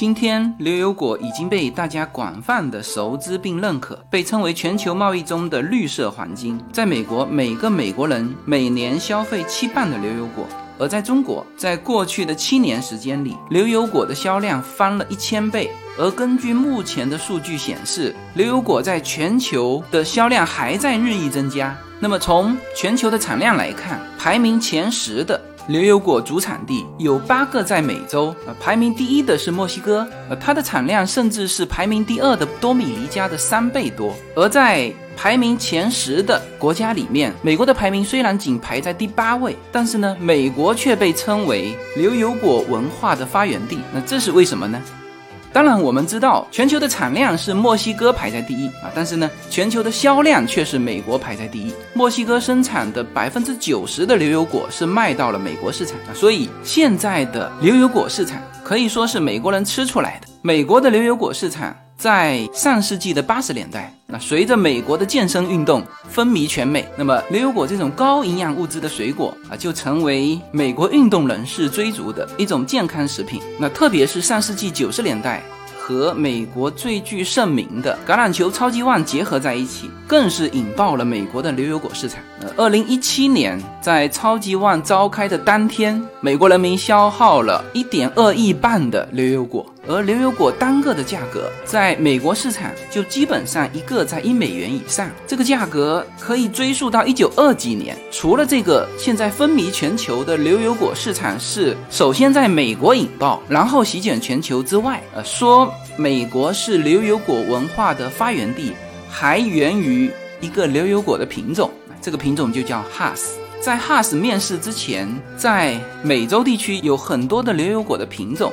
今天，牛油果已经被大家广泛的熟知并认可，被称为全球贸易中的绿色黄金。在美国，每个美国人每年消费七磅的牛油果；而在中国，在过去的七年时间里，牛油果的销量翻了一千倍。而根据目前的数据显示，牛油果在全球的销量还在日益增加。那么，从全球的产量来看，排名前十的。牛油果主产地有八个在美洲，呃，排名第一的是墨西哥，呃，它的产量甚至是排名第二的多米尼加的三倍多。而在排名前十的国家里面，美国的排名虽然仅排在第八位，但是呢，美国却被称为牛油果文化的发源地。那这是为什么呢？当然，我们知道全球的产量是墨西哥排在第一啊，但是呢，全球的销量却是美国排在第一。墨西哥生产的百分之九十的牛油果是卖到了美国市场啊，所以现在的牛油果市场可以说是美国人吃出来的。美国的牛油果市场。在上世纪的八十年代，那随着美国的健身运动风靡全美，那么牛油果这种高营养物质的水果啊，就成为美国运动人士追逐的一种健康食品。那特别是上世纪九十年代。和美国最具盛名的橄榄球超级碗结合在一起，更是引爆了美国的牛油果市场。呃，二零一七年在超级碗召开的当天，美国人民消耗了一点二亿磅的牛油果，而牛油果单个的价格在美国市场就基本上一个在一美元以上。这个价格可以追溯到一九二几年。除了这个现在风靡全球的牛油果市场是首先在美国引爆，然后席卷全球之外，呃，说。美国是牛油果文化的发源地，还源于一个牛油果的品种，这个品种就叫哈斯。在哈斯面世之前，在美洲地区有很多的牛油果的品种，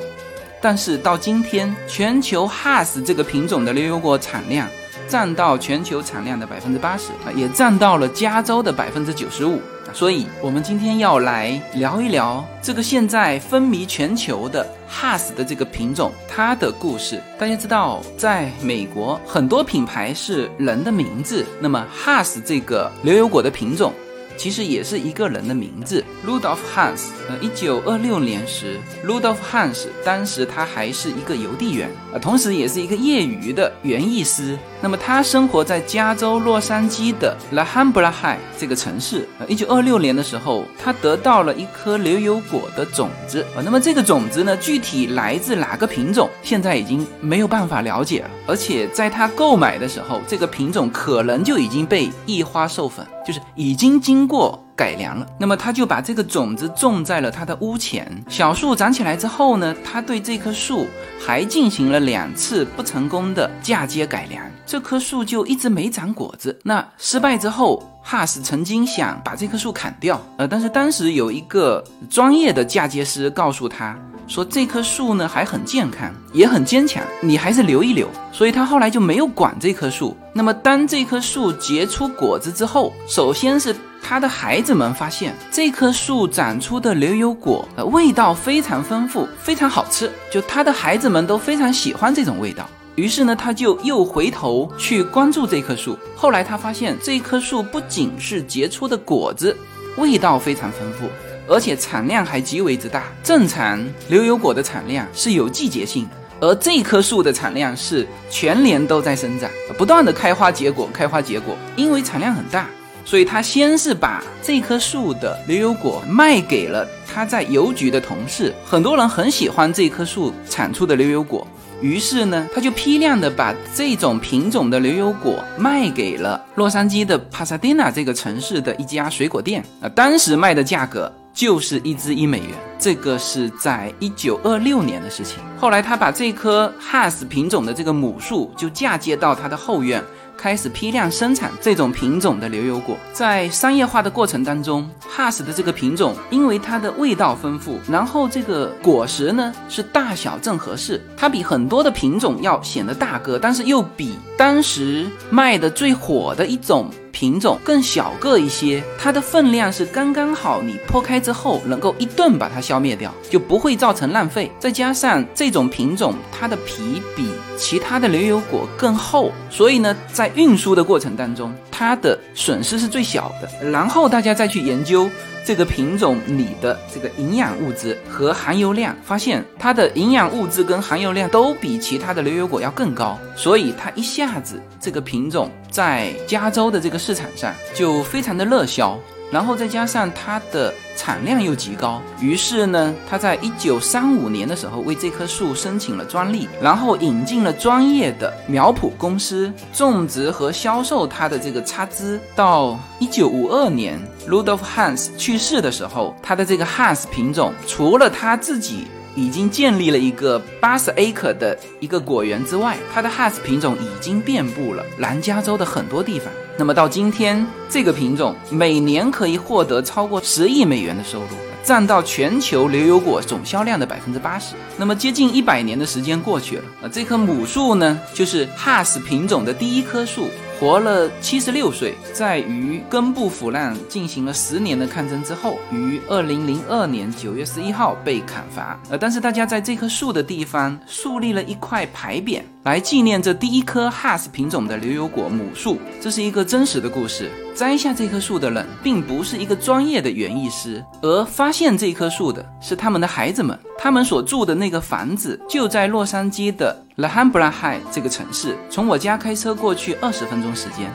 但是到今天，全球哈斯这个品种的牛油果产量占到全球产量的百分之八十啊，也占到了加州的百分之九十五。所以，我们今天要来聊一聊这个现在风靡全球的哈斯的这个品种，它的故事。大家知道，在美国，很多品牌是人的名字，那么哈斯这个牛油果的品种。其实也是一个人的名字，Rudolf Hans。呃，一九二六年时，Rudolf Hans 当时他还是一个邮递员，呃，同时也是一个业余的园艺师。那么他生活在加州洛杉矶的 La h a m b r a High 这个城市。呃，一九二六年的时候，他得到了一颗牛油果的种子。啊，那么这个种子呢，具体来自哪个品种，现在已经没有办法了解了。而且在他购买的时候，这个品种可能就已经被异花授粉。就是已经经过改良了，那么他就把这个种子种在了他的屋前。小树长起来之后呢，他对这棵树还进行了两次不成功的嫁接改良，这棵树就一直没长果子。那失败之后，哈斯曾经想把这棵树砍掉，呃，但是当时有一个专业的嫁接师告诉他。说这棵树呢还很健康，也很坚强，你还是留一留。所以他后来就没有管这棵树。那么当这棵树结出果子之后，首先是他的孩子们发现这棵树长出的牛油果，呃，味道非常丰富，非常好吃。就他的孩子们都非常喜欢这种味道。于是呢，他就又回头去关注这棵树。后来他发现这棵树不仅是结出的果子，味道非常丰富。而且产量还极为之大。正常牛油果的产量是有季节性，而这棵树的产量是全年都在生长，不断的开花结果，开花结果。因为产量很大，所以他先是把这棵树的牛油果卖给了他在邮局的同事。很多人很喜欢这棵树产出的牛油果，于是呢，他就批量的把这种品种的牛油果卖给了洛杉矶的帕萨迪纳这个城市的一家水果店。啊，当时卖的价格。就是一支一美元，这个是在一九二六年的事情。后来他把这棵哈斯品种的这个母树就嫁接到他的后院。开始批量生产这种品种的牛油果，在商业化的过程当中，哈斯的这个品种因为它的味道丰富，然后这个果实呢是大小正合适，它比很多的品种要显得大个，但是又比当时卖的最火的一种品种更小个一些，它的分量是刚刚好，你剖开之后能够一顿把它消灭掉，就不会造成浪费。再加上这种品种，它的皮比其他的牛油果更厚，所以呢，在运输的过程当中，它的损失是最小的。然后大家再去研究这个品种里的这个营养物质和含油量，发现它的营养物质跟含油量都比其他的牛油果要更高，所以它一下子这个品种在加州的这个市场上就非常的热销。然后再加上它的产量又极高，于是呢，他在一九三五年的时候为这棵树申请了专利，然后引进了专业的苗圃公司种植和销售它的这个插枝。到一九五二年，Rudolf Hans 去世的时候，他的这个 Hans 品种除了他自己。已经建立了一个八十 acre 的一个果园之外，它的 Has 品种已经遍布了南加州的很多地方。那么到今天，这个品种每年可以获得超过十亿美元的收入，占到全球牛油果总销量的百分之八十。那么接近一百年的时间过去了，啊，这棵母树呢，就是 Has 品种的第一棵树。活了七十六岁，在与根部腐烂进行了十年的抗争之后，于二零零二年九月十一号被砍伐。呃，但是大家在这棵树的地方树立了一块牌匾，来纪念这第一棵 Has 品种的牛油果母树。这是一个真实的故事。摘下这棵树的人，并不是一个专业的园艺师，而发现这棵树的是他们的孩子们。他们所住的那个房子就在洛杉矶的 La Habra High 这个城市，从我家开车过去二十分钟时间。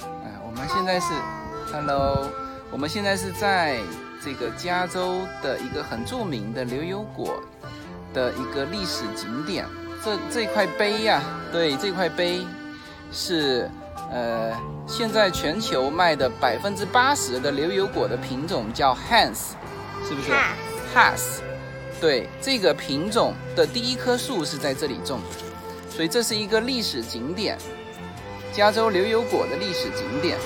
哎，我们现在是，Hello，我们现在是在这个加州的一个很著名的牛油果的一个历史景点。这这块碑呀，对，这块碑是。呃，现在全球卖的百分之八十的牛油果的品种叫 Hans，是不是？Has，对，这个品种的第一棵树是在这里种的，所以这是一个历史景点，加州牛油果的历史景点。